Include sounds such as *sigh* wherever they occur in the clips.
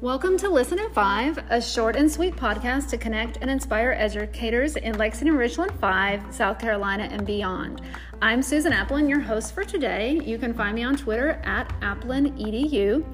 Welcome to Listen Five, a short and sweet podcast to connect and inspire educators in Lexington, Richland 5, South Carolina, and beyond. I'm Susan Aplin, your host for today. You can find me on Twitter at AplinEDU.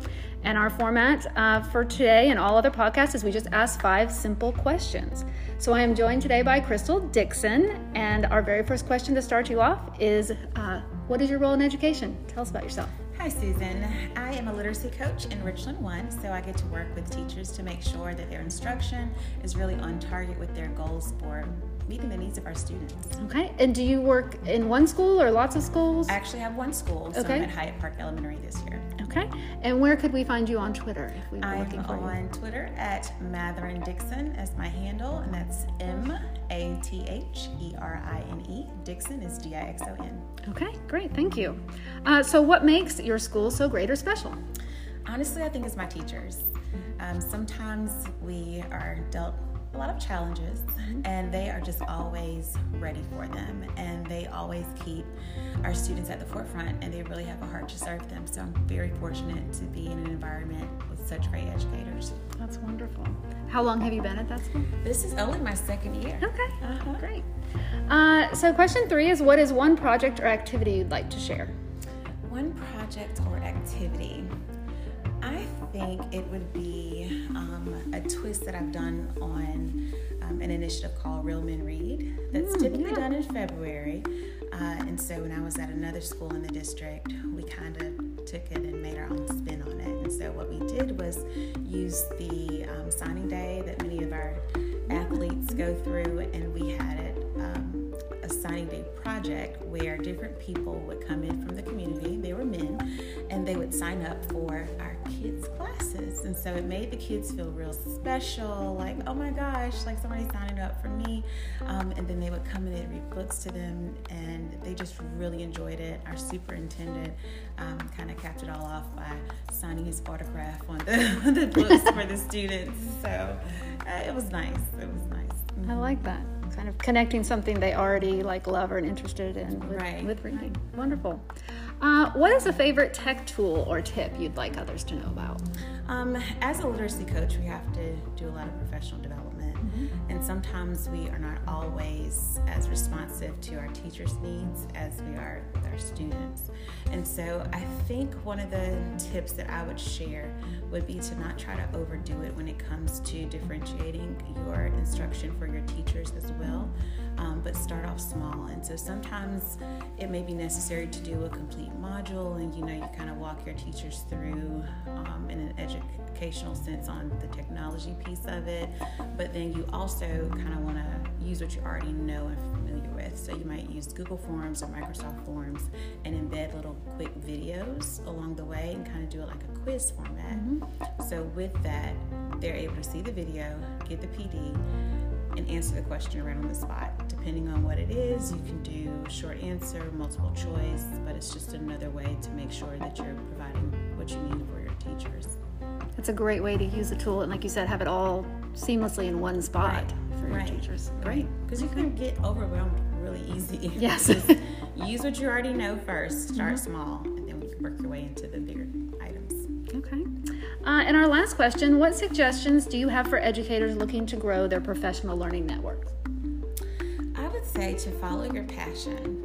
And our format uh, for today and all other podcasts is we just ask five simple questions. So I am joined today by Crystal Dixon, and our very first question to start you off is uh, What is your role in education? Tell us about yourself. Hi, Susan. I am a literacy coach in Richland One, so I get to work with teachers to make sure that their instruction is really on target with their goals for meeting the needs of our students. Okay. And do you work in one school or lots of schools? I actually have one school, so Okay. I'm at Hyatt Park Elementary this year. Okay. And where could we find you on Twitter if we were I'm looking for you? on Twitter at Matherine Dixon as my handle, and that's M A T H E R I N E. Dixon is D I X O N. Okay, great. Thank you. Uh, so, what makes your school so great or special? Honestly, I think it's my teachers. Um, sometimes we are dealt a lot of challenges, and they are just always ready for them, and they always keep our students at the forefront, and they really have a heart to serve them. So I'm very fortunate to be in an environment with such great educators. That's wonderful. How long have you been at that school? This is only my second year. Okay, Uh-huh. great. Uh, so, question three is What is one project or activity you'd like to share? One project or activity. I think it would be um, a twist that I've done on um, an initiative called Real Men Read. That's Mm, typically yeah. done in February. Uh, and so when I was at another school in the district, we kind of took it and made our own spin on it. And so what we did was use the um, signing day that many of our athletes go through, and we had it um, a signing day project where different people would come in from the community. They were men, and they would sign up for our kids' classes. And so it made the kids feel real special, like, oh my gosh, like somebody signing up for me. Um, and then they would come in and read books to them, and they just really enjoyed it. Our superintendent um, kind of capped it all off by signing his autograph on the, *laughs* the books for the *laughs* students. So uh, it was nice. It was nice. I like that. Kind of connecting something they already like love or interested in with, Right. with reading. Wonderful. Uh, what is a favorite tech tool or tip you'd like others to know about? Um, as a literacy coach, we have to do a lot of professional development, and sometimes we are not always as responsive to our teachers' needs as we are with our students. And so, I think one of the tips that I would share would be to not try to overdo it when it comes to differentiating your instruction for your teachers as well, um, but start off small. And so, sometimes it may be necessary to do a complete module, and you know, you kind of walk your teachers through um, in an educational sense on the technology piece of it, but then you also kind of want to use what you already know and familiar with. So you might use Google Forms or Microsoft Forms and embed little quick videos along the way and kind of do it like a quiz format. So with that, they're able to see the video, get the PD, and answer the question right on the spot. Depending on what it is, you can do short answer, multiple choice, but it's just another way to make sure that you're providing what you need for your teachers. It's a great way to use a tool and, like you said, have it all seamlessly in one spot Right. for your Right. teachers. Great. Because you can get overwhelmed really easy. *laughs* Yes. *laughs* Use what you already know first. Start mm-hmm. small, and then work your way into the bigger items. Okay. Uh, and our last question What suggestions do you have for educators looking to grow their professional learning network? I would say to follow your passion.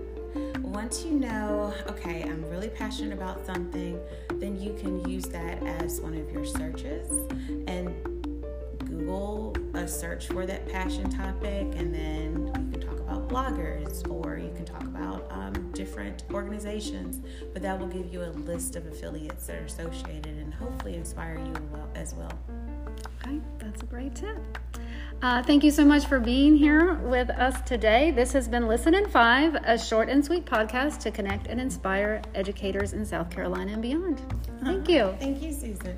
Once you know, okay, I'm really passionate about something, then you can use that as one of your searches and Google a search for that passion topic, and then bloggers or you can talk about um, different organizations. But that will give you a list of affiliates that are associated and hopefully inspire you as well. Okay, that's a great tip. Uh, thank you so much for being here with us today. This has been Listen in Five, a short and sweet podcast to connect and inspire educators in South Carolina and beyond. Thank you. Thank you, Susan.